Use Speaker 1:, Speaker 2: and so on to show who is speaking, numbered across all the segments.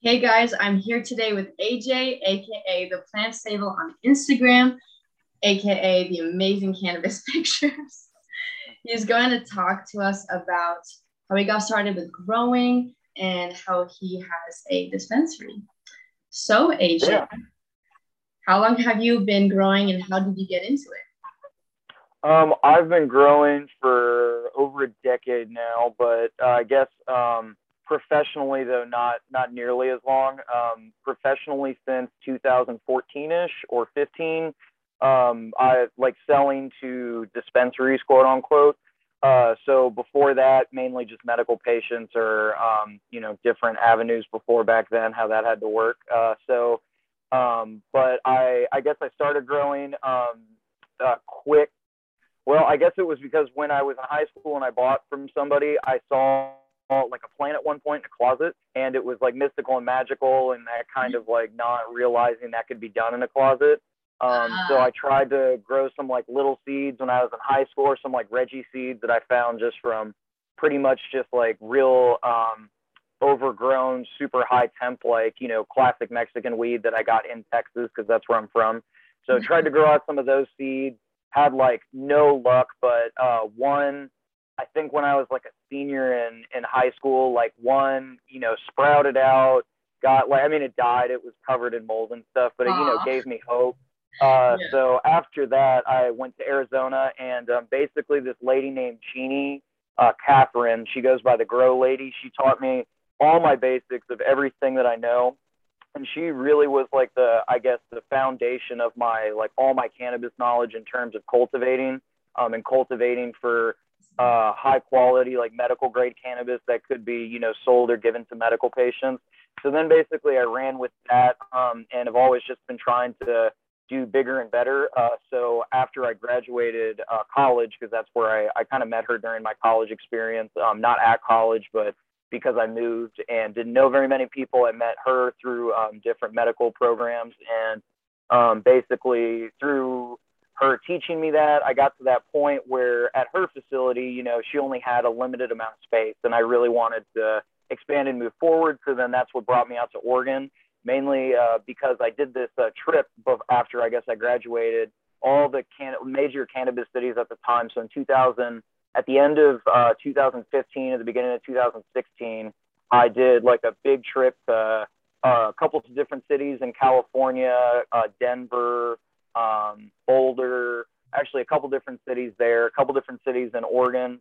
Speaker 1: Hey guys, I'm here today with AJ, aka the Plant Stable on Instagram, aka the Amazing Cannabis Pictures. He's going to talk to us about how he got started with growing and how he has a dispensary. So, AJ,
Speaker 2: Yeah.
Speaker 1: how long have you been growing and how did you get into it?
Speaker 2: Um, I've been growing for over a decade now, but uh, I guess um, professionally though not not nearly as long. Um, professionally since 2014ish or 15. Um, I like selling to dispensaries, quote unquote. Uh, so before that, mainly just medical patients or um, you know different avenues before back then, how that had to work. Uh, so, um, but I I guess I started growing um, uh, quick well, I guess it was because when I was in high school and I bought from somebody, I saw like a plant at one point in a closet, and it was like mystical and magical, and that kind of like not realizing that could be done in a closet. Um, so
Speaker 1: Ah.
Speaker 2: I tried to grow some like little seeds when I was in high school, or some like Reggie seeds that I found just from pretty much just like real um, overgrown, super high temp, like you know, classic Mexican weed that I got in Texas because that's where I'm from. So tried to grow out some of those seeds had like no luck, but uh, one, I think when I was like a senior in in high school, like one, you know, sprouted out, got like I mean it died, it was covered in mold and stuff, but it you know gave me hope. Uh,
Speaker 1: Yeah.
Speaker 2: So after that, I went to Arizona, and um, basically this lady named Jeannie, uh, Catherine, she goes by the Grow Lady. She taught me all my basics of everything that I know and she really was like the i guess the foundation of my like all my cannabis knowledge in terms of cultivating um, and cultivating for uh, high quality like medical grade cannabis that could be you know sold or given to medical patients so then basically i ran with that um, and have always just been trying to do bigger and better uh, so after i graduated uh, college because that's where i, I kind of met her during my college experience um, not at college but because I moved and didn't know very many people. I met her through um, different medical programs, and um, basically through her teaching me that, I got to that point where at her facility, you know, she only had a limited amount of space, and I really wanted to expand and move forward. So then that's what brought me out to Oregon, mainly uh, because I did this uh, trip after I guess I graduated. All the can- major cannabis cities at the time. So in 2000, at the end of uh, 2015, at the beginning of 2016, I did like a big trip to uh, a couple of different cities in California, uh, Denver, um, Boulder, actually a couple different cities there, a couple different cities in Oregon.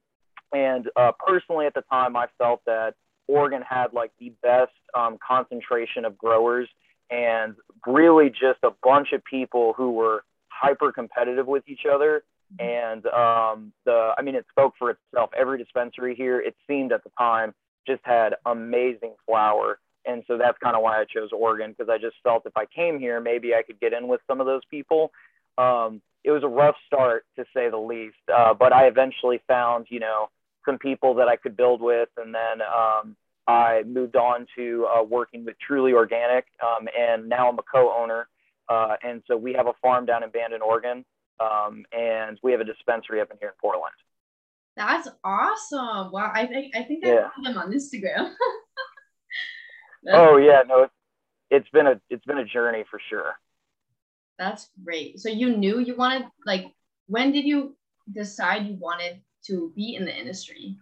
Speaker 2: And uh, personally, at the time, I felt that Oregon had like the best um, concentration of growers and really just a bunch of people who were hyper competitive with each other and um, the I mean it spoke for itself. Every dispensary here, it seemed at the time, just had amazing flower, and so that's kind of why I chose Oregon because I just felt if I came here, maybe I could get in with some of those people. Um, it was a rough start to say the least, uh, but I eventually found you know some people that I could build with, and then um, I moved on to uh, working with Truly Organic, um, and now I'm a co-owner. Uh, and so we have a farm down in Bandon, Oregon, um, and we have a dispensary up in here in Portland.
Speaker 1: That's awesome. Wow. I think I think I
Speaker 2: Yeah.
Speaker 1: follow them on Instagram.
Speaker 2: Oh yeah, no, it's, it's been a it's been a journey for sure.
Speaker 1: that's great. So you knew you wanted like when did you decide you wanted to be in the industry?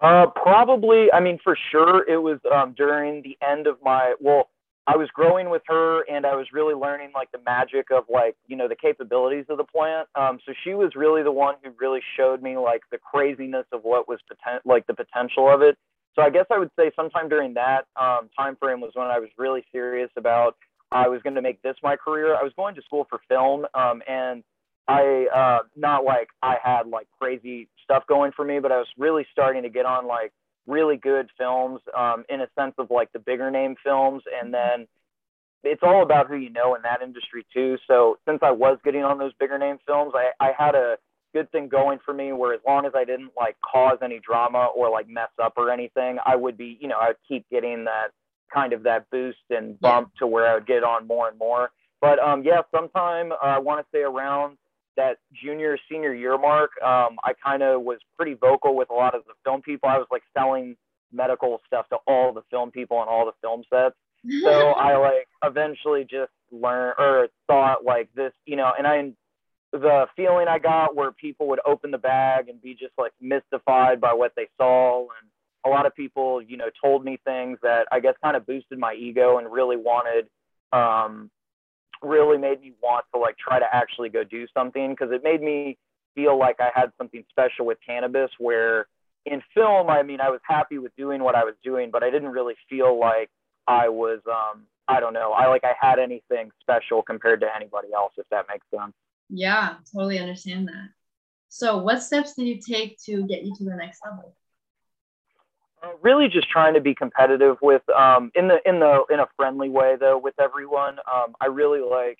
Speaker 2: Uh, probably, I mean, for sure, it was um, during the end of my well. I was growing with her, and I was really learning like the magic of like you know the capabilities of the plant. Um, so she was really the one who really showed me like the craziness of what was poten- like the potential of it. So I guess I would say sometime during that um, time frame was when I was really serious about I was going to make this my career. I was going to school for film, um, and I uh, not like I had like crazy stuff going for me, but I was really starting to get on like really good films um, in a sense of like the bigger name films, and then it's all about who you know in that industry too. So since I was getting on those bigger name films, I, I had a good thing going for me where as long as I didn't like cause any drama or like mess up or anything, I would be, you know, I would keep getting that kind of that boost and bump to where I would get on more and more. But um, yeah, sometime uh, I want to say around that junior senior year mark, um, I kind of was pretty vocal with a lot of the film people. I was like selling medical stuff to all the film people on all the film sets. So I like eventually just learned or thought like this, you know, and I the feeling I got where people would open the bag and be just like mystified by what they saw and a lot of people, you know, told me things that I guess kind of boosted my ego and really wanted um really made me want to like try to actually go do something because it made me feel like I had something special with cannabis where in film, I mean, I was happy with doing what I was doing, but I didn't really feel like I was, um, I don't know, I like I had anything special compared to anybody else, if that makes sense.
Speaker 1: Yeah, totally understand that. So, what steps did you take to get you to the next level?
Speaker 2: Uh, really, just trying to be competitive with, um, in the in the in a friendly way though, with everyone. Um, I really like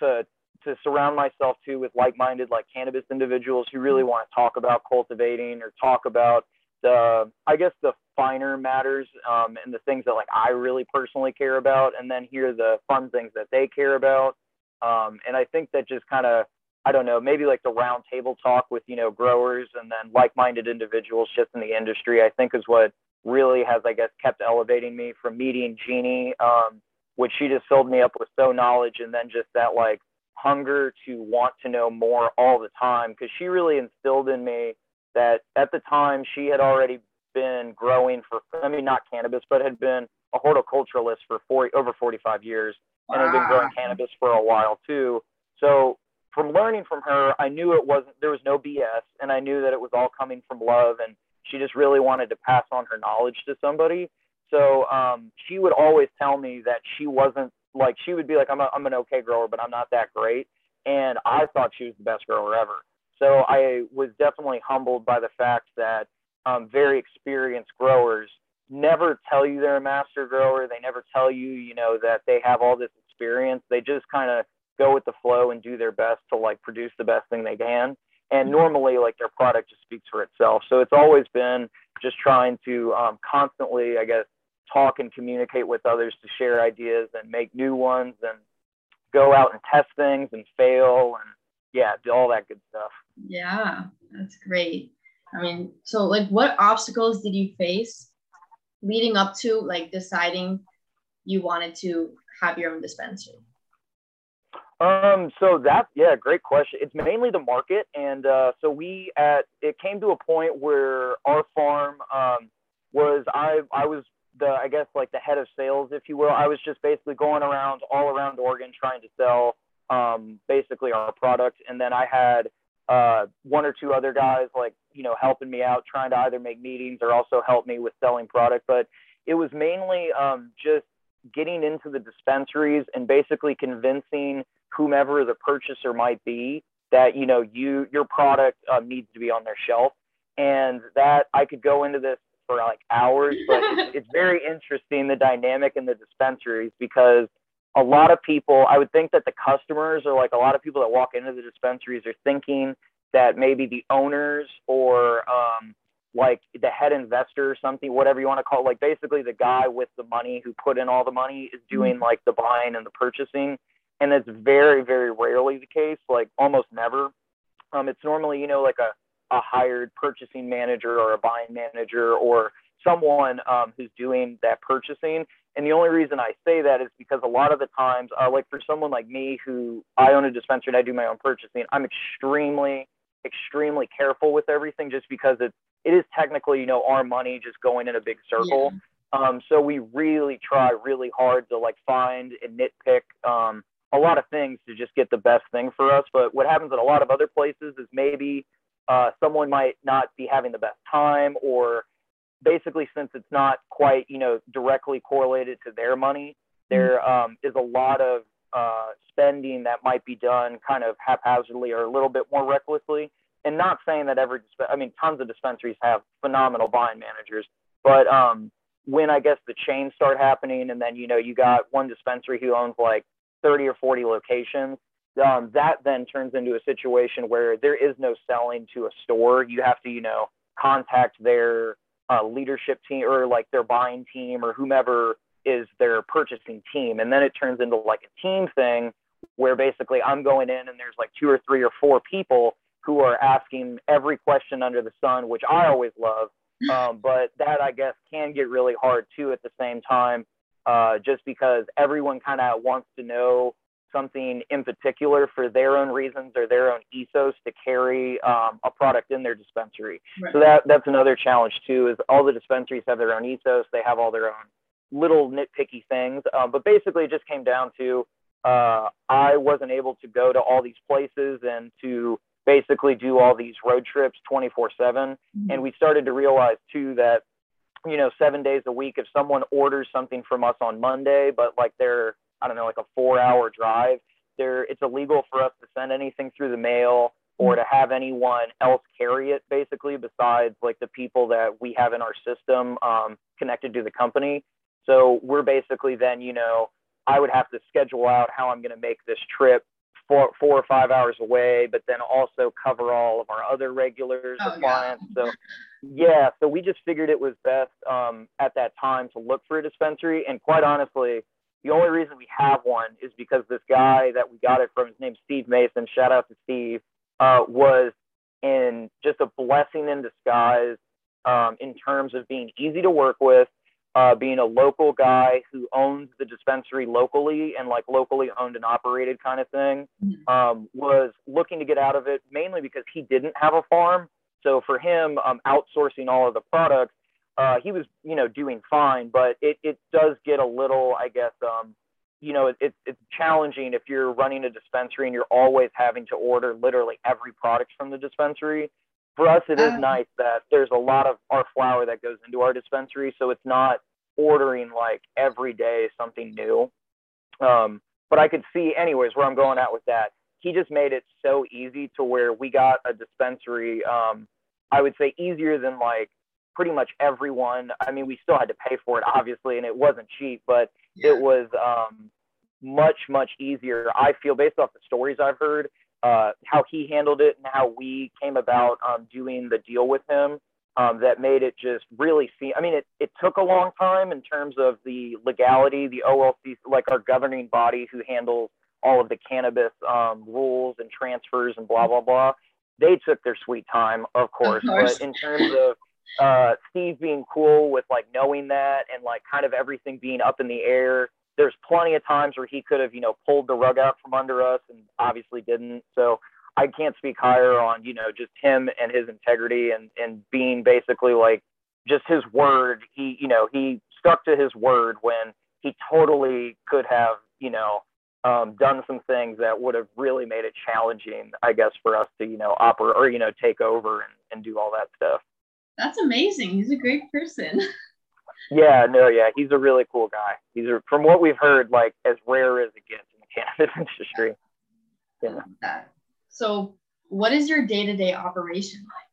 Speaker 2: to to surround myself too with like-minded like cannabis individuals who really want to talk about cultivating or talk about the I guess the finer matters um, and the things that like I really personally care about, and then hear the fun things that they care about. Um, and I think that just kind of I don't know maybe like the round table talk with you know growers and then like-minded individuals just in the industry I think is what really has I guess kept elevating me from meeting Jeannie, um, which she just filled me up with so knowledge, and then just that like hunger to want to know more all the time because she really instilled in me that at the time she had already been growing for I mean not cannabis but had been a horticulturalist for 40 over 45 years and had been growing cannabis for a while too. So from learning from her, I knew it wasn't there was no BS and I knew that it was all coming from love and she just really wanted to pass on her knowledge to somebody. So um, she would always tell me that she wasn't like she would be like, I'm, a, I'm an okay grower, but I'm not that great. And I thought she was the best grower ever. So I was definitely humbled by the fact that um, very experienced growers never tell you they're a master grower. They never tell you, you know, that they have all this experience. They just kind of go with the flow and do their best to like produce the best thing they can. And mm-hmm. normally, like their product just speaks for itself. So it's always been just trying to um, constantly, I guess, talk and communicate with others to share ideas and make new ones and go out and test things and fail and yeah, do all that good stuff.
Speaker 1: Yeah, that's great. I mean, so like what obstacles did you face leading up to like deciding you wanted to have your own dispensary?
Speaker 2: Um, so that, yeah, great question. It's mainly the market, and uh, so we at it came to a point where our farm um, was I I was the I guess like the head of sales, if you will. I was just basically going around all around Oregon trying to sell um, basically our product, and then I had uh, one or two other guys like you know helping me out, trying to either make meetings or also help me with selling product. But it was mainly um, just getting into the dispensaries and basically convincing whomever the purchaser might be that you know you your product uh, needs to be on their shelf. And that i could go into this for like hours, but it's, it's very interesting the dynamic in the dispensaries because a lot of people, I would think that the customers or like a lot of people that walk into the dispensaries are thinking that maybe the owners or um, like the head investor or something, whatever you want to call it, like basically the guy with the money who put in all the money is doing mm-hmm. like the buying and the purchasing. And it's very, very rarely the case, like almost never. Um, it's normally, you know, like a a hired purchasing manager or a buying manager or someone um, who's doing that purchasing. And the only reason I say that is because a lot of the times, uh, like for someone like me who I own a dispensary and I do my own purchasing, I'm extremely, extremely careful with everything just because it it is technically, you know, our money just going in a big circle. Yeah. Um, so we really try really hard to like find and nitpick um, a lot of things to just get the best thing for us. But what happens at a lot of other places is maybe uh, someone might not be having the best time or basically since it's not quite you know directly correlated to their money there mm-hmm. um, is a lot of uh, spending that might be done kind of haphazardly or a little bit more recklessly and not saying that every i mean tons of dispensaries have phenomenal buying managers but um, when i guess the chains start happening and then you know you got one dispensary who owns like 30 or 40 locations um, that then turns into a situation where there is no selling to a store. You have to, you know, contact their uh, leadership team or like their buying team or whomever is their purchasing team. And then it turns into like a team thing where basically I'm going in and there's like two or three or four people who are asking every question under the sun, which I always love. Um, but that I guess can get really hard too at the same time, uh, just because everyone kind of wants to know something in particular for their own reasons or their own ethos to carry um, a product in their dispensary. Right. So that that's another challenge too. Is all the dispensaries have their own ethos. They have all their own little nitpicky things. Um, but basically, it just came down to uh, I wasn't able to go to all these places and to basically do all these road trips 24 7. Mm-hmm. And we started to realize too that, you know, seven days a week, if someone orders something from us on Monday, but like they're, I don't know, like a four hour drive, there it's illegal for us to send anything through the mail or to have anyone else carry it basically besides like the people that we have in our system um, connected to the company so we're basically then you know I would have to schedule out how I'm going to make this trip four, four or five hours away, but then also cover all of our other regulars oh, clients. Yeah. So, yeah, so we just figured it was best um, at that time to look for a dispensary. And quite honestly, the only reason we have one is because this guy that we got it from, his name's Steve Mason. Shout out to Steve. Uh, was in just a blessing in disguise um, in terms of being easy to work with, uh, being a local guy who owns the dispensary locally and like locally owned and operated kind of thing, mm-hmm. um, was looking to get out of it mainly because he didn't have a farm. So for him, um, outsourcing all of the products, uh, he was, you know, doing fine, but it, it does get a little, I guess, um, you know, it, it's challenging if you're running a dispensary and you're always having to order literally every product from the dispensary for us, it is um, nice that there's a lot of our flower that goes into our dispensary, so it's not ordering like every day something new. Um, but I could see, anyways, where I'm going at with that. He just made it so easy to where we got a dispensary. Um, I would say easier than like pretty much everyone. I mean, we still had to pay for it, obviously, and it wasn't cheap, but yeah. it was um, much, much easier. I feel based off the stories I've heard, uh, how he handled it and how we came about um, doing the deal with him um, that made it just really seem. I mean, it, it took a long time in terms of the legality, the OLC, like our governing body who handles all of the cannabis um, rules and transfers and blah, blah, blah. They took their sweet time, of course. Of course. But in terms of uh, Steve being cool with like knowing that and like kind of everything being up in the air there's plenty of times where he could have, you know, pulled the rug out from under us and obviously didn't. So I can't speak higher on, you know, just him and his integrity and, and being basically like just his word. He, you know, he stuck to his word when he totally could have, you know, um, done some things that would have really made it challenging, I guess, for us to, you know, operate or, you know, take over and, and do all that stuff.
Speaker 1: That's amazing. He's a great person.
Speaker 2: Yeah, no, yeah, he's a really cool guy. He's a, from what we've heard, like as rare as it gets in the cannabis industry.
Speaker 1: Yeah. So, what is your day to day operation
Speaker 2: like?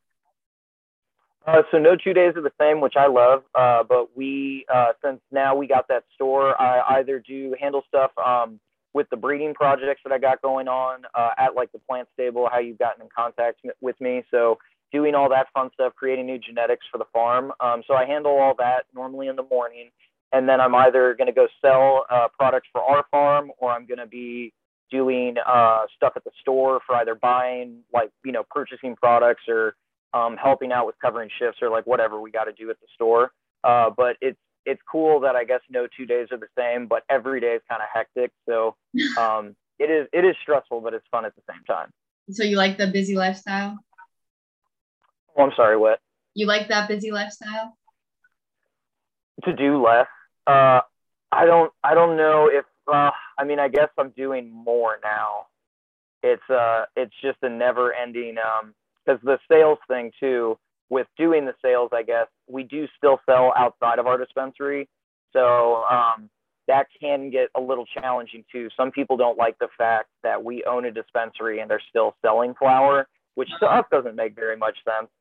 Speaker 2: Uh, so no two days are the same, which I love. Uh, but we, uh, since now we got that store, I either do handle stuff um, with the breeding projects that I got going on uh, at like the plant stable, how you've gotten in contact with me. So doing all that fun stuff, creating new genetics for the farm. Um, so I handle all that normally in the morning. And then I'm either going to go sell uh, products for our farm or I'm going to be doing uh, stuff at the store for either buying, like, you know, purchasing products or um, helping out with covering shifts or like whatever we got to do at the store. Uh, but it's, it's cool that I guess no two days are the same, but every day is kind of hectic. So um, it is it is stressful, but it's fun at the same time.
Speaker 1: So you like the busy lifestyle?
Speaker 2: Oh, I'm sorry, what?
Speaker 1: You like that busy lifestyle?
Speaker 2: To do less. Uh, I don't. I don't know if. Uh, I mean, I guess I'm doing more now. It's uh, it's just a never-ending. Um, because the sales thing too. With doing the sales, I guess we do still sell outside of our dispensary. So um, that can get a little challenging too. Some people don't like the fact that we own a dispensary and they're still selling flower, which to us doesn't make very much sense.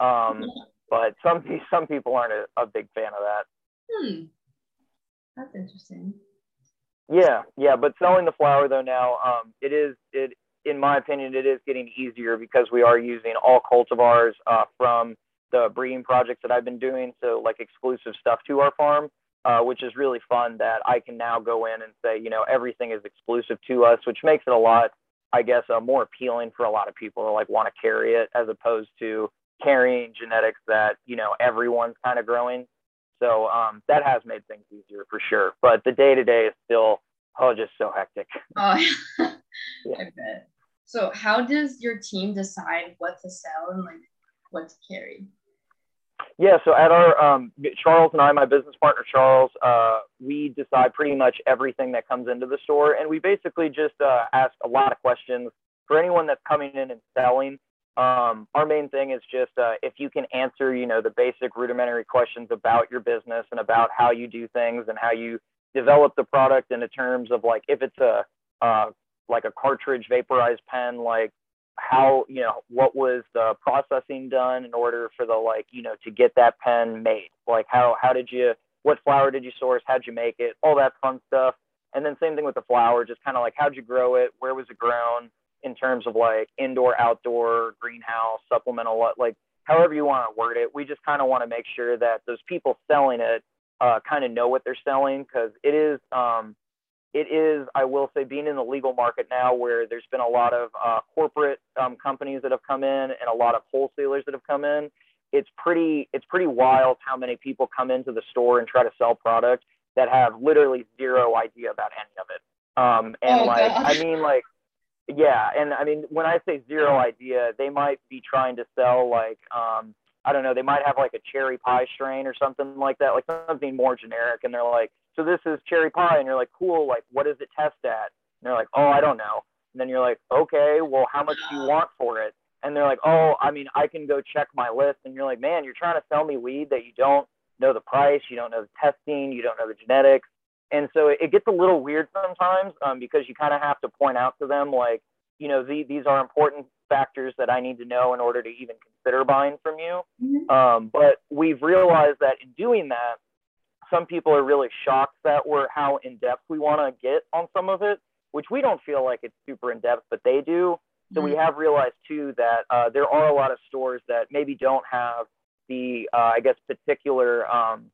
Speaker 2: Um, but some some people aren't a, a big fan of that.
Speaker 1: Hmm. That's interesting.
Speaker 2: Yeah, yeah, but selling the flower though now, um, it is it in my opinion it is getting easier because we are using all cultivars uh, from the breeding projects that I've been doing, so like exclusive stuff to our farm, uh, which is really fun that I can now go in and say, you know, everything is exclusive to us, which makes it a lot, I guess, uh, more appealing for a lot of people to like want to carry it as opposed to carrying genetics that you know everyone's kind of growing. So um, that has made things easier for sure. But the day to day is still oh just so hectic.
Speaker 1: Oh, yeah. I bet. So how does your team decide what to sell and like what to carry?
Speaker 2: Yeah, so at our um, Charles and I, my business partner Charles, uh, we decide pretty much everything that comes into the store, and we basically just uh, ask a lot of questions for anyone that's coming in and selling. Um, our main thing is just uh, if you can answer, you know, the basic rudimentary questions about your business and about how you do things and how you develop the product in terms of like if it's a uh, like a cartridge vaporized pen, like how you know what was the processing done in order for the like you know to get that pen made? Like how how did you what flower did you source? How'd you make it? All that fun stuff. And then same thing with the flower just kind of like how'd you grow it? Where was it grown? In terms of like indoor outdoor greenhouse supplemental like however you want to word it. We just kind of want to make sure that those people selling it uh, kind of know what they're selling because it is um, it is, I will say, being in the legal market now where there's been a lot of uh, corporate um, companies that have come in and a lot of wholesalers that have come in. It's pretty, it's pretty wild how many people come into the store and try to sell products that have literally zero idea about any of it. Um, and oh, like, gosh. I mean, like, yeah, and I mean, when I say zero idea, they might be trying to sell like, um, I don't know, they might have like a cherry pie strain or something like that, like something more generic, and they're like, so this is cherry pie and you're like cool like what does it test at? And they're like oh i don't know. And then you're like okay well how much do you want for it? And they're like oh i mean i can go check my list. And you're like man you're trying to sell me weed that you don't know the price you don't know the testing you don't know the genetics. And so it, it gets a little weird sometimes um, because you kind of have to point out to them like you know the, these are important factors that i need to know in order to even consider buying from you. Mm-hmm. um, but we've realized that in doing that some people are really shocked that we're how in depth we want to get on some of it, which we don't feel like it's super in depth, but they do. So mm-hmm. we have realized too that uh, there are a lot of stores that maybe don't have the, uh, I guess, particular. Um,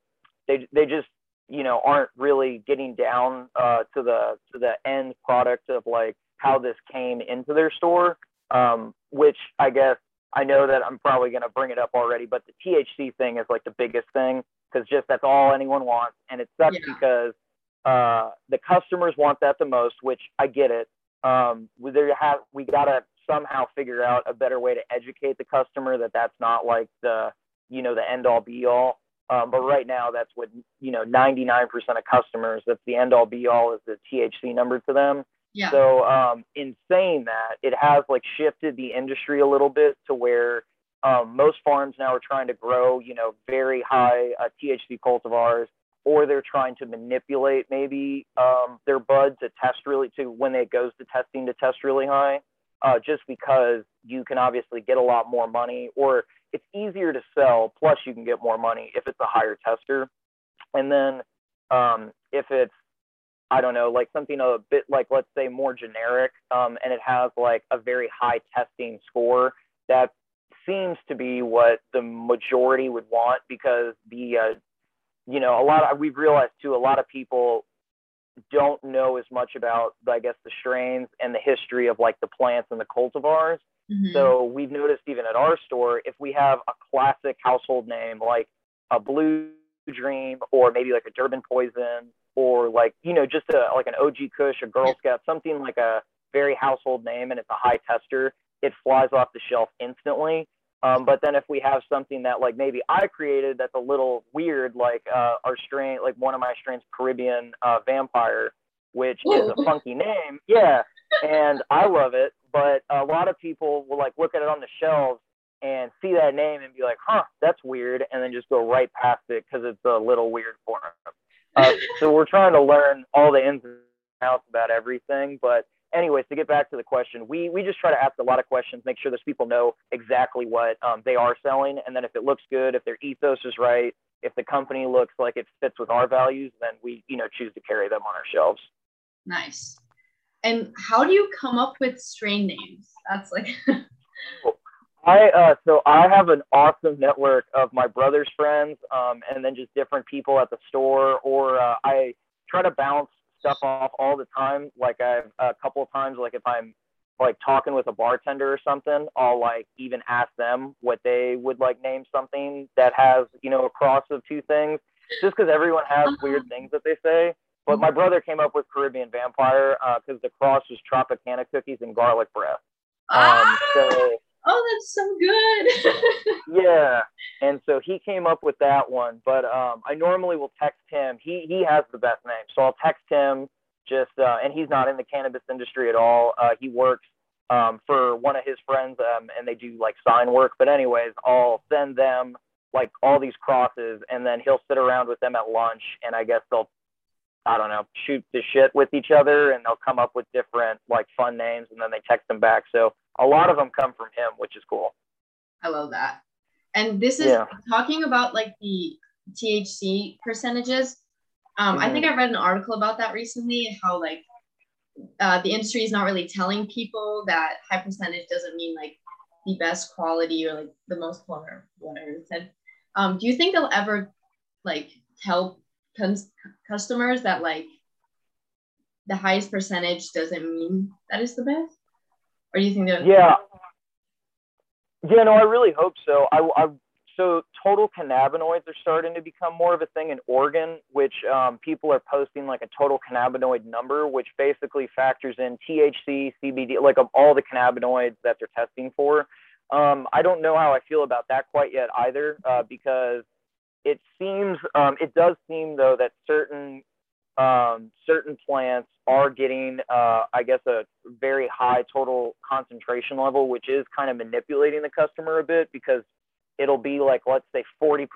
Speaker 2: they they just you know aren't really getting down uh, to the to the end product of like how this came into their store, um, which I guess I know that I'm probably going to bring it up already, but the THC thing is like the biggest thing because just that's all anyone wants, and it sucks yeah. because uh, the customers want that the most, which I get it. Um, we there have we gotta somehow figure out a better way to educate the customer that that's not like the you know the end all be all. Um, but right now, that's what you know. 99% of customers, that's the end all be all is the THC number to them. Yeah. So um, in saying that, it has like shifted the industry a little bit to where um, most farms now are trying to grow, you know, very high uh, THC cultivars, or they're trying to manipulate maybe um, their bud to test really to when it goes to testing to test really high, uh, just because you can obviously get a lot more money, or it's easier to sell. Plus, you can get more money if it's a higher tester, and then um, if it's I don't know, like something a bit like let's say more generic, um, and it has like a very high testing score. That seems to be what the majority would want because the uh, you know a lot of we've realized too a lot of people don't know as much about I guess the strains and the history of like the plants and the cultivars. Mm-hmm. So we've noticed even at our store if we have a classic household name like a Blue Dream or maybe like a Durban Poison or like you know just a like an OG Kush, a Girl Scout, something like a very household name and it's a high tester it flies off the shelf instantly. Um, but then if we have something that like maybe I created that's a little weird, like uh, our strain, like one of my strains, Caribbean uh, Vampire, which Ooh. is a funky name, yeah, and I love it. But a lot of people will like look at it on the shelves and see that name and be like, "Huh, that's weird," and then just go right past it because it's a little weird for them. Uh, so we're trying to learn all the ins and outs about everything, but anyways, to get back to the question, we we just try to ask a lot of questions, make sure those people know exactly what um, they are selling, and then if it looks good, if their ethos is right, if the company looks like it fits with our values, then we you know choose to carry them on our shelves.
Speaker 1: Nice. And how do you come up with strain names? That's like.
Speaker 2: I uh, so I have an awesome network of my brother's friends, um, and then just different people at the store, or uh, I try to bounce stuff off all the time. Like I've a couple of times, like if I'm like talking with a bartender or something, I'll like even ask them what they would like name something that has, you know, a cross of two things. Just because everyone has uh-huh. weird things that they say. But my brother came up with Caribbean Vampire because uh, the cross was Tropicana cookies and garlic breath.
Speaker 1: Um, ah! so, oh, that's so
Speaker 2: good. yeah, and so he came up with that one. But um, I normally will text him. He he has the best name, so I'll text him just uh, and he's not in the cannabis industry at all. Uh, he works um, for one of his friends, um, and they do like sign work. But anyways, I'll send them like all these crosses, and then he'll sit around with them at lunch, and I guess they'll I don't know shoot the shit with each other, and they'll come up with different like fun names, and then they text them back. So a lot of them come from him, which is cool.
Speaker 1: I love that. And this is yeah. talking about like the THC percentages. Um, mm-hmm. I think I read an article about that recently. How like uh, the industry is not really telling people that high percentage doesn't mean like the best quality or like the most quality or whatever it said. Um, do you think they'll ever like tell cons- customers that like the highest percentage doesn't mean that is the best? Or do you think that?
Speaker 2: Yeah. Yeah, no, I really hope so. I, I so total cannabinoids are starting to become more of a thing in Oregon, which um, people are posting like a total cannabinoid number, which basically factors in THC, CBD, like all the cannabinoids that they're testing for. Um, I don't know how I feel about that quite yet either, uh, because it seems, um, it does seem though that certain um, certain plants are getting, uh, I guess, a very high total concentration level, which is kind of manipulating the customer a bit because it'll be like let's say 40%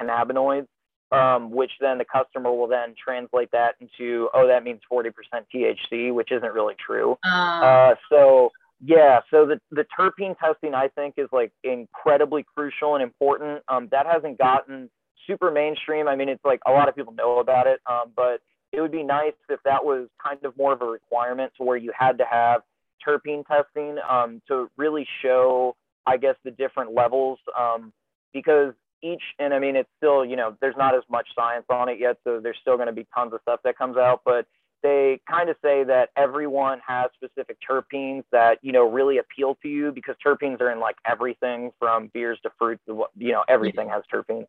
Speaker 2: cannabinoids um, which then the customer will then translate that into oh that means 40% thc which isn't really true. Uh, uh, so yeah so the, the terpene testing i think is like incredibly crucial and important. Um, that hasn't gotten super mainstream. I mean it's like a lot of people know about it um, but it would be nice if that was kind of more of a requirement to where you had to have terpene testing um, to really show I guess the different levels um, because each and I mean it's still you know there's not as much science on it yet, so there's still going to be tons of stuff that comes out, but they kind of say that everyone has specific terpenes that you know really appeal to you because terpenes are in like everything from beers to fruits you know everything has terpenes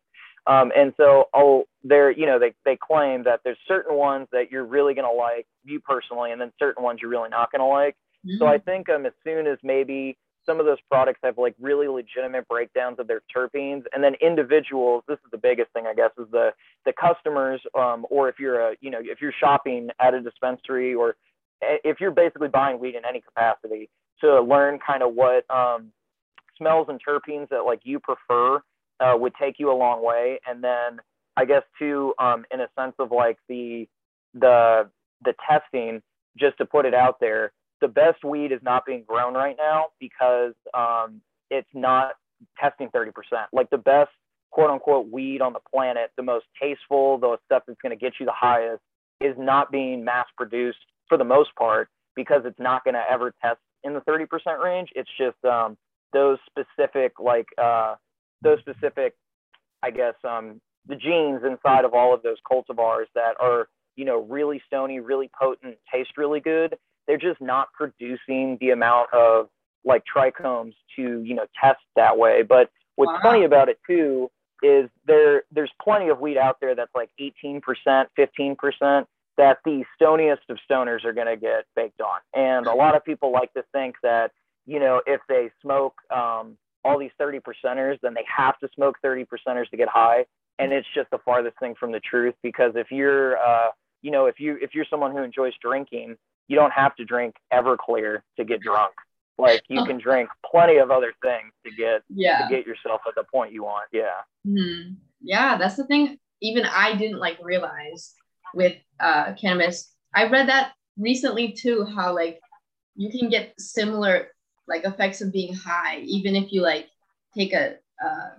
Speaker 2: um, and so oh they're you know they, they claim that there's certain ones that you're really going to like you personally and then certain ones you're really not going to like mm-hmm. so i think um, as soon as maybe some of those products have like really legitimate breakdowns of their terpenes and then individuals this is the biggest thing i guess is the the customers um, or if you're a you know if you're shopping at a dispensary or if you're basically buying weed in any capacity to learn kind of what um, smells and terpenes that like you prefer uh, would take you a long way and then i guess too um, in a sense of like the the the testing just to put it out there the best weed is not being grown right now because um, it's not testing 30%. Like the best quote unquote weed on the planet, the most tasteful, the stuff that's going to get you the highest, is not being mass produced for the most part because it's not going to ever test in the 30% range. It's just um, those specific, like, uh, those specific, I guess, um, the genes inside of all of those cultivars that are, you know, really stony, really potent, taste really good they're just not producing the amount of like trichomes to you know test that way. But what's wow. funny about it too is there there's plenty of weed out there that's like 18%, 15% that the stoniest of stoners are going to get baked on. And a lot of people like to think that, you know, if they smoke um, all these 30 percenters, then they have to smoke 30 percenters to get high. And it's just the farthest thing from the truth because if you're, uh, you know, if you if you're someone who enjoys drinking, you don't have to drink Everclear to get drunk. Like you can drink plenty of other things to get yeah. to get yourself at the point you want. Yeah.
Speaker 1: Mm-hmm. Yeah, that's the thing. Even I didn't like realize with uh, cannabis. I read that recently too. How like you can get similar like effects of being high, even if you like take a uh,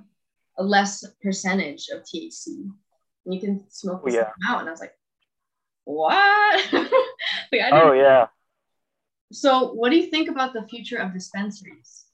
Speaker 1: a less percentage of THC. and You can smoke the yeah. out, and I was like, what?
Speaker 2: like, oh yeah.
Speaker 1: So, what do you think about the future of dispensaries?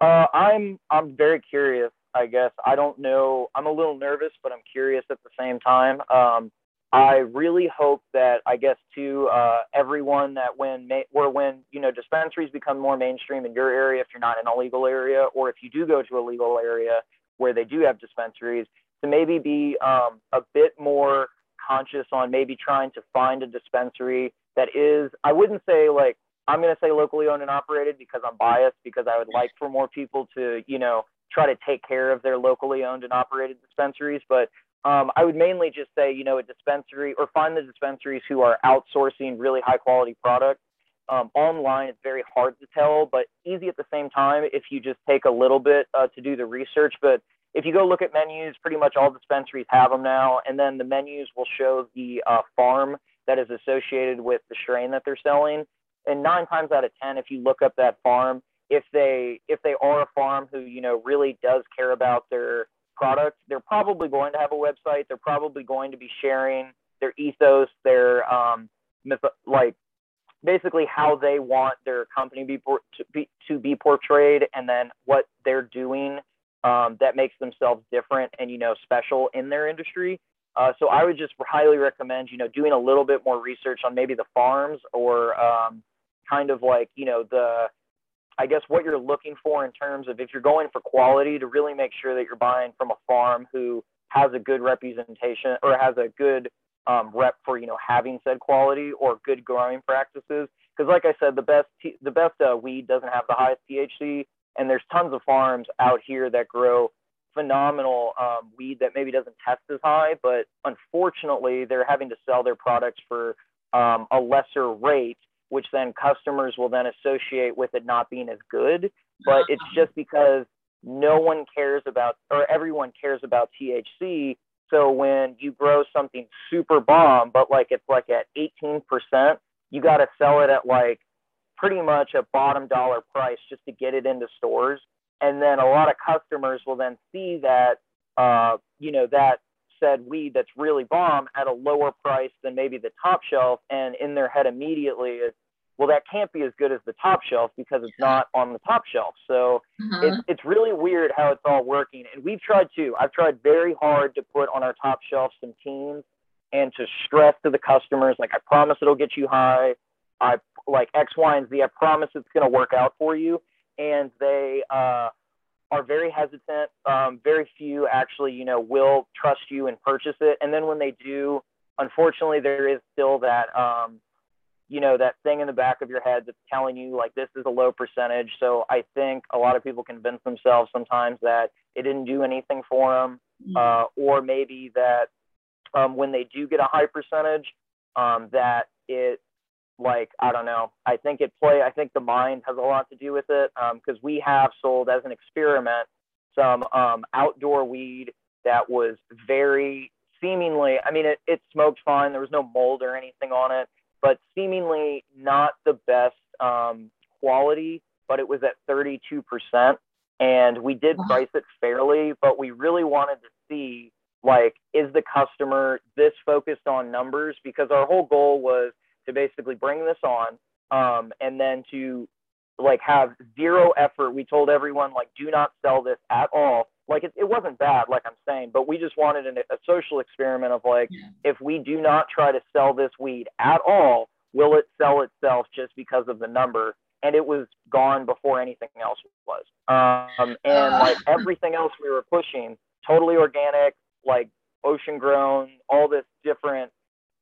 Speaker 2: Uh, I'm I'm very curious. I guess I don't know. I'm a little nervous, but I'm curious at the same time. Um, I really hope that I guess to uh, everyone that when ma- or when you know dispensaries become more mainstream in your area, if you're not in a legal area, or if you do go to a legal area where they do have dispensaries, to maybe be um, a bit more conscious on maybe trying to find a dispensary that is I wouldn't say like I'm going to say locally owned and operated because I'm biased because I would like for more people to you know try to take care of their locally owned and operated dispensaries, but um, I would mainly just say, you know, a dispensary or find the dispensaries who are outsourcing really high quality product. Um, online, it's very hard to tell, but easy at the same time if you just take a little bit uh, to do the research. But if you go look at menus, pretty much all dispensaries have them now, and then the menus will show the uh, farm that is associated with the strain that they're selling. And nine times out of ten, if you look up that farm, if they if they are a farm who you know really does care about their product, they're probably going to have a website. They're probably going to be sharing their ethos, their um, like basically how they want their company be to, be to be portrayed, and then what they're doing um, that makes themselves different and you know special in their industry. Uh, so I would just highly recommend you know doing a little bit more research on maybe the farms or um, kind of like you know the I guess what you're looking for in terms of if you're going for quality to really make sure that you're buying from a farm who has a good representation or has a good um, rep for you know having said quality or good growing practices. Because like I said, the best the best uh, weed doesn't have the highest THC, and there's tons of farms out here that grow phenomenal um, weed that maybe doesn't test as high, but unfortunately they're having to sell their products for um, a lesser rate which then customers will then associate with it not being as good. But it's just because no one cares about, or everyone cares about THC. So when you grow something super bomb, but like it's like at 18%, you got to sell it at like pretty much a bottom dollar price just to get it into stores. And then a lot of customers will then see that, uh, you know, that said weed that's really bomb at a lower price than maybe the top shelf. And in their head immediately is, well, that can't be as good as the top shelf because it's not on the top shelf. So uh-huh. it's, it's really weird how it's all working. And we've tried too. I've tried very hard to put on our top shelf some teams and to stress to the customers, like, I promise it'll get you high. I like X, Y, and Z. I promise it's going to work out for you. And they, uh, are very hesitant. Um, very few actually, you know, will trust you and purchase it. And then when they do, unfortunately, there is still that, um, you know, that thing in the back of your head that's telling you like this is a low percentage. So I think a lot of people convince themselves sometimes that it didn't do anything for them, mm-hmm. uh, or maybe that um, when they do get a high percentage, um, that it like I don't know. I think it play. I think the mind has a lot to do with it because um, we have sold as an experiment some um, outdoor weed that was very seemingly. I mean, it, it smoked fine. There was no mold or anything on it, but seemingly not the best um, quality. But it was at 32 percent, and we did price it fairly. But we really wanted to see like is the customer this focused on numbers because our whole goal was to basically bring this on um, and then to like have zero effort. We told everyone like do not sell this at all. Like it, it wasn't bad, like I'm saying, but we just wanted an, a social experiment of like yeah. if we do not try to sell this weed at all, will it sell itself just because of the number? And it was gone before anything else was. Um, and uh. like everything else we were pushing, totally organic, like ocean grown, all this different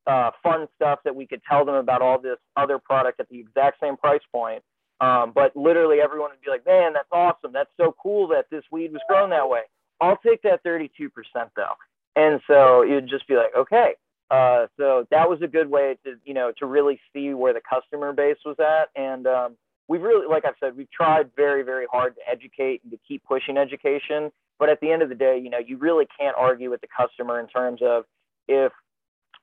Speaker 2: uh, fun stuff that we could tell them about all this other product at the exact same price point. Um, but literally everyone would be like, man, that's awesome. That's so cool that this weed was grown that way. I'll take that 32% though. And so you'd just be like, okay. Uh, so that was a good way to, you know, to really see where the customer base was at. And um, we've really, like I've said, we've tried very, very hard to educate and to keep pushing education. But at the end of the day, you know, you really can't argue with the customer in terms of if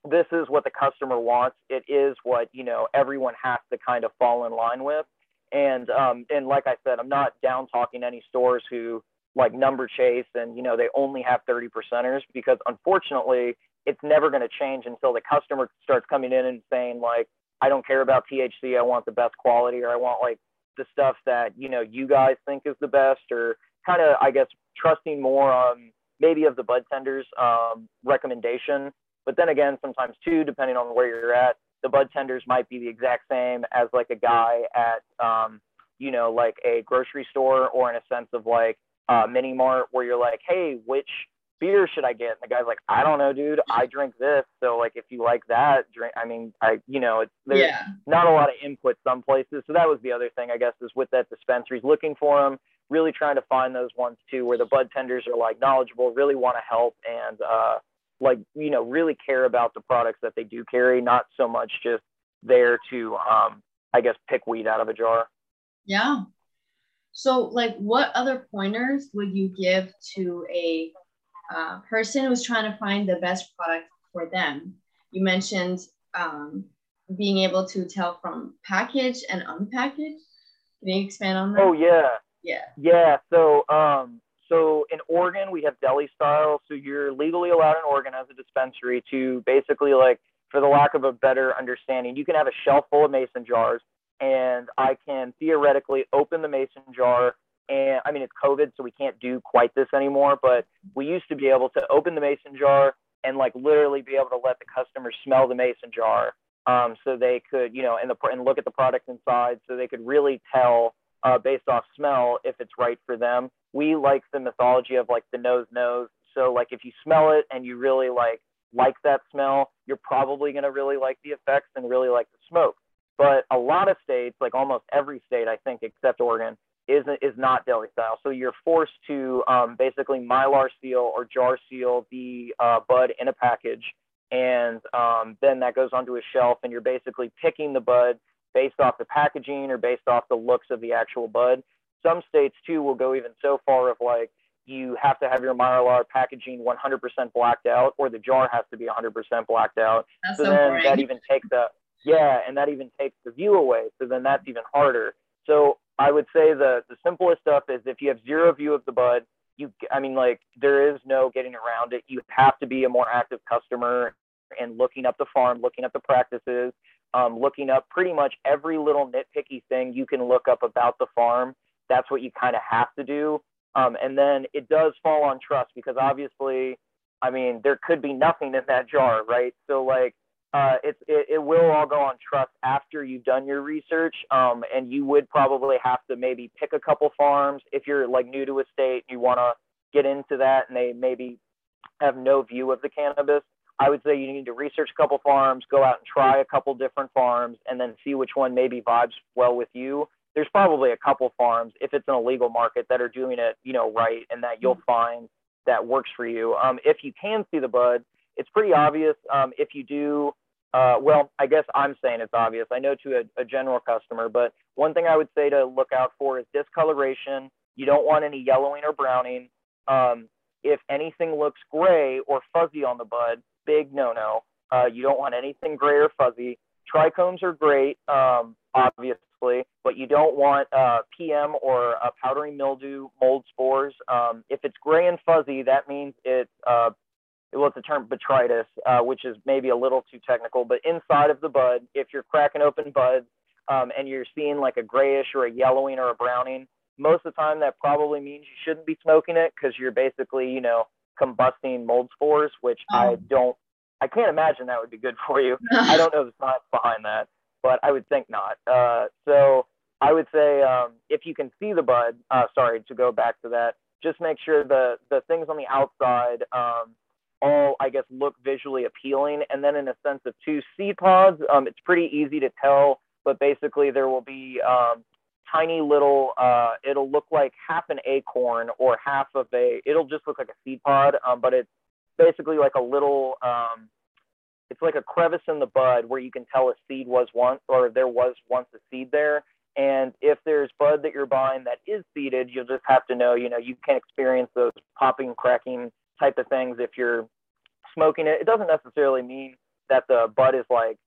Speaker 2: this is what the customer wants. It is what you know everyone has to kind of fall in line with. And um, and like I said, I'm not down talking any stores who like number chase and you know they only have 30 percenters because unfortunately it's never going to change until the customer starts coming in and saying like I don't care about THC, I want the best quality or I want like the stuff that you know you guys think is the best or kind of I guess trusting more on maybe of the bud tenders um, recommendation. But then again, sometimes too, depending on where you're at, the bud tenders might be the exact same as like a guy at, um, you know, like a grocery store or in a sense of like uh, mini mart where you're like, hey, which beer should I get? And the guy's like, I don't know, dude. I drink this. So like, if you like that, drink. I mean, I, you know, it's there's yeah. not a lot of input some places. So that was the other thing, I guess, is with that dispensaries looking for them, really trying to find those ones too, where the bud tenders are like knowledgeable, really want to help, and uh, like you know, really care about the products that they do carry, not so much just there to, um, I guess, pick weed out of a jar.
Speaker 1: Yeah. So, like, what other pointers would you give to a uh, person who's trying to find the best product for them. You mentioned um, being able to tell from package and unpackaged. Can you expand on that?
Speaker 2: Oh yeah.
Speaker 1: Yeah.
Speaker 2: Yeah. So um, so in Oregon we have deli style. So you're legally allowed in Oregon as a dispensary to basically like, for the lack of a better understanding, you can have a shelf full of mason jars, and I can theoretically open the mason jar and I mean, it's COVID, so we can't do quite this anymore. But we used to be able to open the mason jar and like literally be able to let the customer smell the mason jar, um, so they could, you know, and the and look at the product inside, so they could really tell uh, based off smell if it's right for them. We like the mythology of like the nose knows. So like if you smell it and you really like like that smell, you're probably gonna really like the effects and really like the smoke. But a lot of states, like almost every state, I think, except Oregon, is is not deli style. So you're forced to um, basically mylar seal or jar seal the uh, bud in a package, and um, then that goes onto a shelf, and you're basically picking the bud based off the packaging or based off the looks of the actual bud. Some states too will go even so far of like you have to have your mylar packaging 100% blacked out, or the jar has to be 100% blacked out.
Speaker 1: That's so, so
Speaker 2: then
Speaker 1: boring.
Speaker 2: that even takes the yeah, and that even takes the view away. So then that's even harder. So I would say the the simplest stuff is if you have zero view of the bud, you I mean like there is no getting around it. You have to be a more active customer and looking up the farm, looking up the practices, um, looking up pretty much every little nitpicky thing you can look up about the farm. That's what you kind of have to do. Um, and then it does fall on trust because obviously, I mean, there could be nothing in that jar, right? So like uh, it, it, it will all go on trust after you've done your research. Um, and you would probably have to maybe pick a couple farms if you're like new to a state, you want to get into that and they maybe have no view of the cannabis. I would say you need to research a couple farms, go out and try a couple different farms, and then see which one maybe vibes well with you. There's probably a couple farms, if it's an illegal market, that are doing it, you know, right, and that you'll find that works for you. Um, if you can see the bud, it's pretty obvious um, if you do. Uh, well, I guess I'm saying it's obvious. I know to a, a, general customer, but one thing I would say to look out for is discoloration. You don't want any yellowing or browning. Um, if anything looks gray or fuzzy on the bud, big no-no. Uh, you don't want anything gray or fuzzy. Trichomes are great, um, obviously, but you don't want uh, PM or uh, powdery mildew mold spores. Um, if it's gray and fuzzy, that means it's uh, well, it's a term botrytis, uh, which is maybe a little too technical, but inside of the bud, if you're cracking open buds um, and you're seeing like a grayish or a yellowing or a browning, most of the time that probably means you shouldn't be smoking it because you're basically, you know, combusting mold spores, which oh. I don't, I can't imagine that would be good for you. I don't know the science behind that, but I would think not. Uh, so I would say um, if you can see the bud, uh, sorry to go back to that, just make sure the the things on the outside um, all, I guess, look visually appealing. And then in a sense of two seed pods, um, it's pretty easy to tell, but basically there will be um, tiny little, uh, it'll look like half an acorn or half of a, it'll just look like a seed pod, um, but it's basically like a little, um, it's like a crevice in the bud where you can tell a seed was once, or there was once a seed there. And if there's bud that you're buying that is seeded, you'll just have to know, you know, you can experience those popping, cracking, type of things if you're smoking it. It doesn't necessarily mean that the bud is like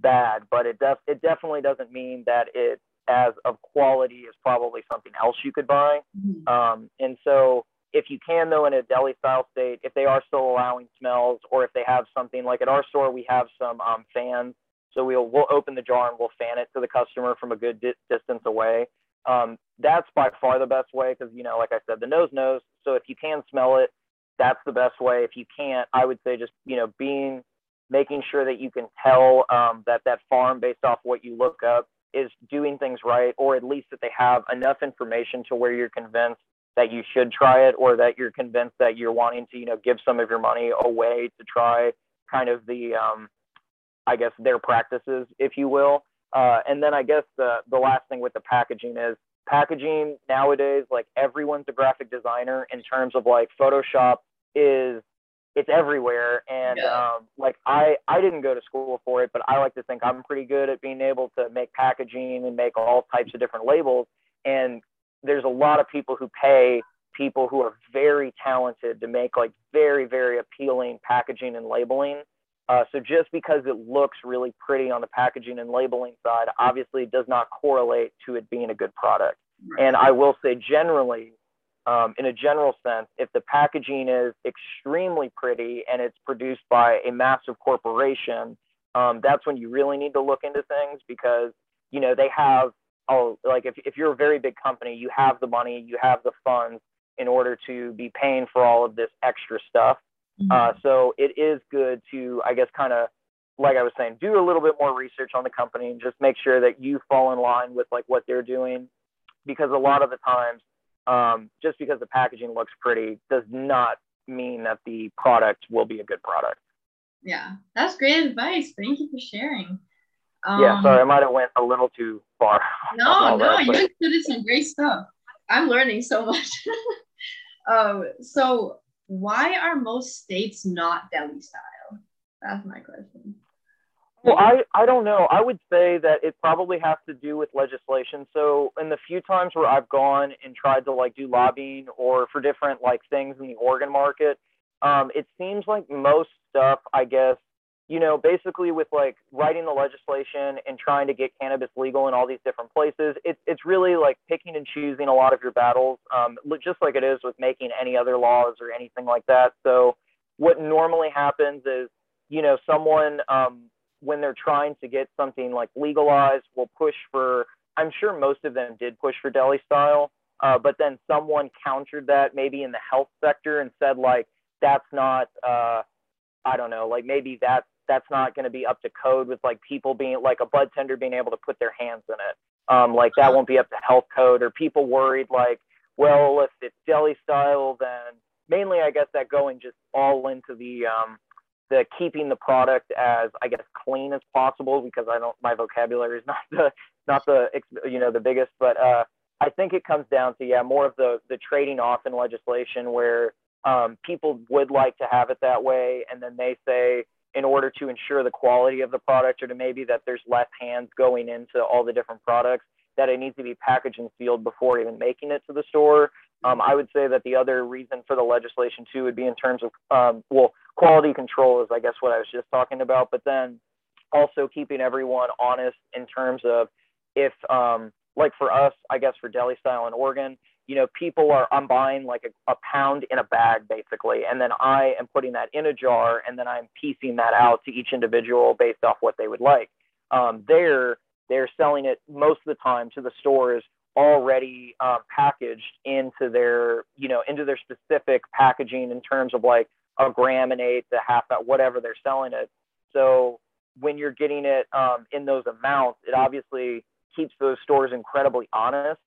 Speaker 2: bad, but it def- it definitely doesn't mean that it as of quality is probably something else you could buy. Mm-hmm. Um, and so if you can though in a deli style state, if they are still allowing smells or if they have something like at our store, we have some um, fans. So we'll, we'll open the jar and we'll fan it to the customer from a good di- distance away. Um, that's by far the best way because, you know, like I said, the nose knows. So if you can smell it, that's the best way. If you can't, I would say just, you know, being making sure that you can tell um, that that farm, based off what you look up, is doing things right, or at least that they have enough information to where you're convinced that you should try it, or that you're convinced that you're wanting to, you know, give some of your money away to try kind of the, um, I guess, their practices, if you will. Uh, and then I guess the the last thing with the packaging is packaging nowadays. Like everyone's a graphic designer in terms of like Photoshop is it's everywhere and yeah. um, like i i didn't go to school for it but i like to think i'm pretty good at being able to make packaging and make all types of different labels and there's a lot of people who pay people who are very talented to make like very very appealing packaging and labeling uh, so just because it looks really pretty on the packaging and labeling side obviously does not correlate to it being a good product right. and i will say generally um, in a general sense, if the packaging is extremely pretty and it's produced by a massive corporation, um, that's when you really need to look into things because you know they have oh like if, if you're a very big company, you have the money, you have the funds in order to be paying for all of this extra stuff. Mm-hmm. Uh, so it is good to I guess kind of like I was saying, do a little bit more research on the company and just make sure that you fall in line with like what they're doing because a lot of the times um, just because the packaging looks pretty does not mean that the product will be a good product.
Speaker 1: Yeah, that's great advice. Thank you for sharing.
Speaker 2: Um, yeah, sorry, I might have went a little too far.
Speaker 1: No, no, that, you included some great stuff. I'm learning so much. um, so why are most states not deli style? That's my question.
Speaker 2: Well, I, I don't know. I would say that it probably has to do with legislation. So in the few times where I've gone and tried to like do lobbying or for different like things in the Oregon market, um, it seems like most stuff, I guess, you know, basically with like writing the legislation and trying to get cannabis legal in all these different places, it's it's really like picking and choosing a lot of your battles, um, just like it is with making any other laws or anything like that. So what normally happens is, you know, someone um, when they're trying to get something like legalized will push for i'm sure most of them did push for deli style uh, but then someone countered that maybe in the health sector and said like that's not uh, i don't know like maybe that's that's not going to be up to code with like people being like a bud tender being able to put their hands in it. Um, like that won't be up to health code or people worried like well if it's deli style then mainly i guess that going just all into the um, the keeping the product as I guess clean as possible because I don't my vocabulary is not the not the you know the biggest, but uh, I think it comes down to yeah more of the the trading off in legislation where um, people would like to have it that way, and then they say in order to ensure the quality of the product or to maybe that there's less hands going into all the different products that it needs to be packaged and sealed before even making it to the store. Um, I would say that the other reason for the legislation too would be in terms of um, well quality control is I guess what I was just talking about, but then also keeping everyone honest in terms of if um, like for us I guess for deli style in Oregon, you know people are I'm buying like a, a pound in a bag basically, and then I am putting that in a jar and then I'm piecing that out to each individual based off what they would like. Um, there they're selling it most of the time to the stores already uh, packaged into their you know into their specific packaging in terms of like a gram and eighth, a half, whatever they're selling it. So when you're getting it um, in those amounts, it obviously keeps those stores incredibly honest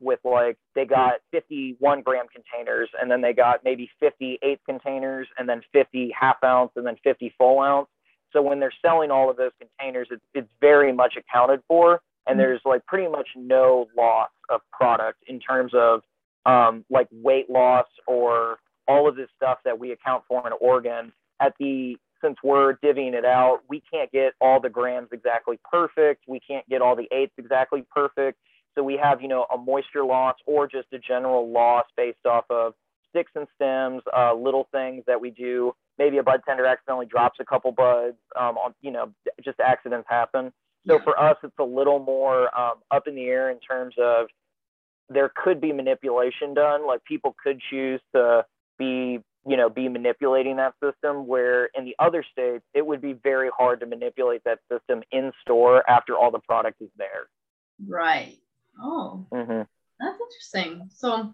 Speaker 2: with like they got 51 gram containers and then they got maybe 50 eighth containers and then 50 half ounce and then 50 full ounce. So when they're selling all of those containers, it's, it's very much accounted for and there's like pretty much no loss of product in terms of um, like weight loss or all of this stuff that we account for in Oregon at the since we're divvying it out, we can't get all the grams exactly perfect. We can't get all the eighths exactly perfect. So we have, you know, a moisture loss or just a general loss based off of sticks and stems, uh, little things that we do. Maybe a bud tender accidentally drops a couple buds. Um, on, you know, just accidents happen. So for us, it's a little more um, up in the air in terms of there could be manipulation done. Like people could choose to be you know be manipulating that system where in the other states it would be very hard to manipulate that system in store after all the product is there
Speaker 1: right oh
Speaker 2: mm-hmm.
Speaker 1: that's interesting so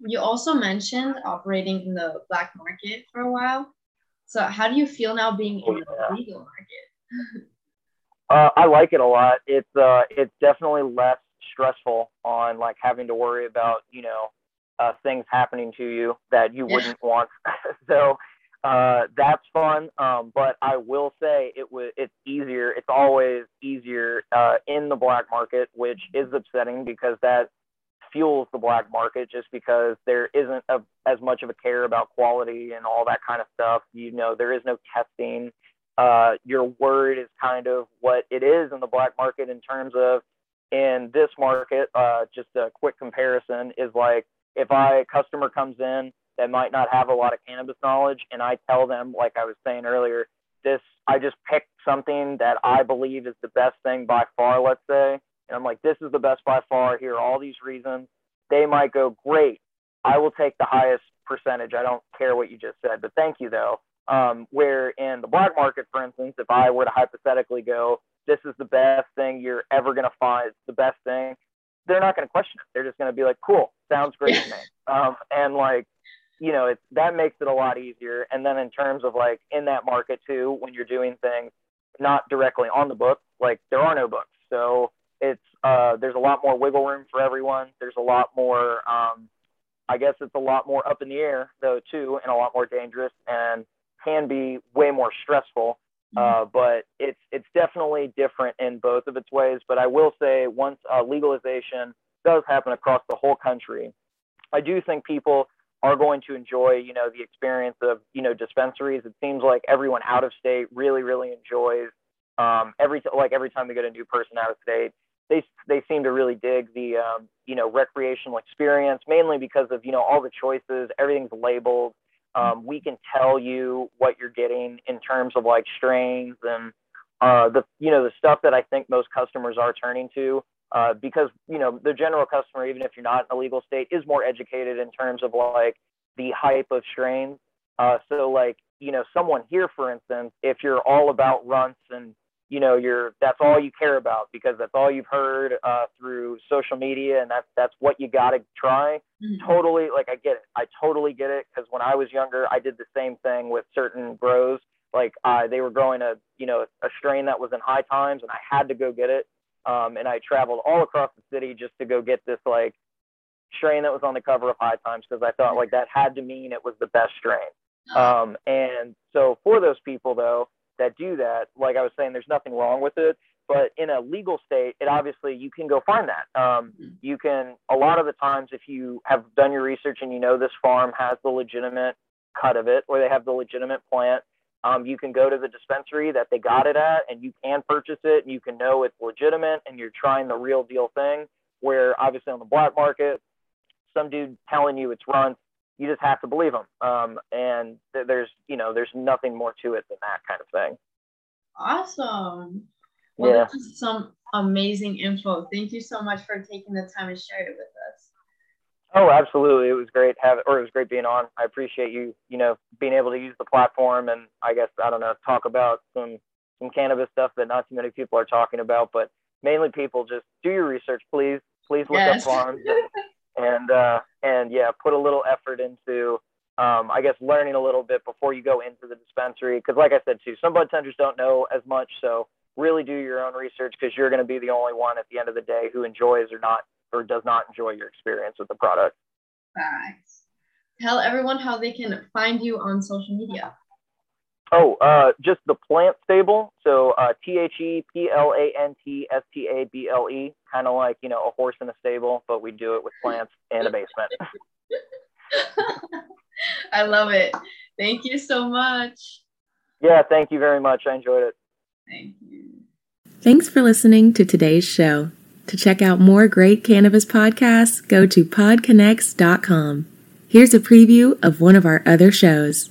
Speaker 1: you also mentioned operating in the black market for a while So, how do you feel now being in the legal market?
Speaker 2: uh, I like it a lot. It's uh, it's definitely less stressful on like having to worry about you know uh, things happening to you that you wouldn't want. so uh, that's fun. Um, but I will say it was it's easier. It's always easier uh, in the black market, which is upsetting because that fuels the black market just because there isn't a, as much of a care about quality and all that kind of stuff. You know, there is no testing. Uh, your word is kind of what it is in the black market in terms of in this market. Uh, just a quick comparison is like if I a customer comes in that might not have a lot of cannabis knowledge and I tell them, like I was saying earlier, this I just picked something that I believe is the best thing by far, let's say, and I'm like, this is the best by far. Here are all these reasons. They might go, great. I will take the highest percentage. I don't care what you just said, but thank you though. Um, where in the black market, for instance, if I were to hypothetically go, this is the best thing you're ever going to find, it's the best thing, they're not going to question it. They're just going to be like, cool, sounds great to me. Um, and like, you know, it's, that makes it a lot easier. And then in terms of like in that market too, when you're doing things not directly on the book, like there are no books. So it's, uh, there's a lot more wiggle room for everyone. There's a lot more, um, I guess it's a lot more up in the air though too, and a lot more dangerous and can be way more stressful. Mm-hmm. Uh, but it's it's definitely different in both of its ways. But I will say, once uh, legalization does happen across the whole country, I do think people are going to enjoy, you know, the experience of, you know, dispensaries. It seems like everyone out of state really, really enjoys um, every like every time we get a new person out of state, they they seem to really dig the um, you know recreational experience, mainly because of you know all the choices. Everything's labeled. Um, we can tell you what you're getting in terms of like strains and uh, the you know the stuff that I think most customers are turning to uh, because you know the general customer, even if you're not in a legal state, is more educated in terms of like the hype of strains. Uh, so like you know someone here, for instance, if you're all about Runtz and you know you're that's all you care about because that's all you've heard uh, through social media and that's that's what you got to try. Mm-hmm. totally like i get it. I totally get it because when i was younger i did the same thing with certain grows. Like uh, they were growing a you know a strain that was in high times and i had to go get it um, and i traveled all across the city just to go get this like strain that was on the cover of high times because i thought like that had to mean it was the best strain. Um, and so for those people though that do that, like I was saying, there's nothing wrong with it. But in a legal state, it obviously you can go find that. Um, mm-hmm. you can a lot of the times if you have done your research and you know this farm has the legitimate cut of it or they have the legitimate plant, um, you can go to the dispensary that they got it at and you can purchase it and you can know it's legitimate and you're trying the real deal thing. Where obviously on the black market, some dude telling you it's run you just have to believe them. Um, and th- there's, you know, there's nothing more to it than that kind of thing.
Speaker 1: Awesome. Well, yeah. this is some amazing info. Thank you so much for taking the time to share it with us.
Speaker 2: Oh, absolutely. It was great have or it was great being on. I appreciate you, you know, being able to use the platform and I guess I don't know, talk about some some cannabis stuff that not too many people are talking about, but mainly people just do your research, please. Please look yes. up farms and uh, and yeah, put a little effort into um, I guess learning a little bit before you go into the dispensary. Because like I said too, some bud tenders don't know as much, so really do your own research because you're going to be the only one at the end of the day who enjoys or not or does not enjoy your experience with the product.
Speaker 1: Thanks. Tell everyone how they can find you on social media.
Speaker 2: Oh, uh, just the plant stable. So uh, T H E P L A N T S T A B L E, kind of like you know a horse in a stable, but we do it with plants and a basement.
Speaker 1: I love it. Thank you so much.
Speaker 2: Yeah, thank you very much. I enjoyed it.
Speaker 1: Thank you.
Speaker 3: Thanks for listening to today's show. To check out more great cannabis podcasts, go to podconnects.com. Here's a preview of one of our other shows.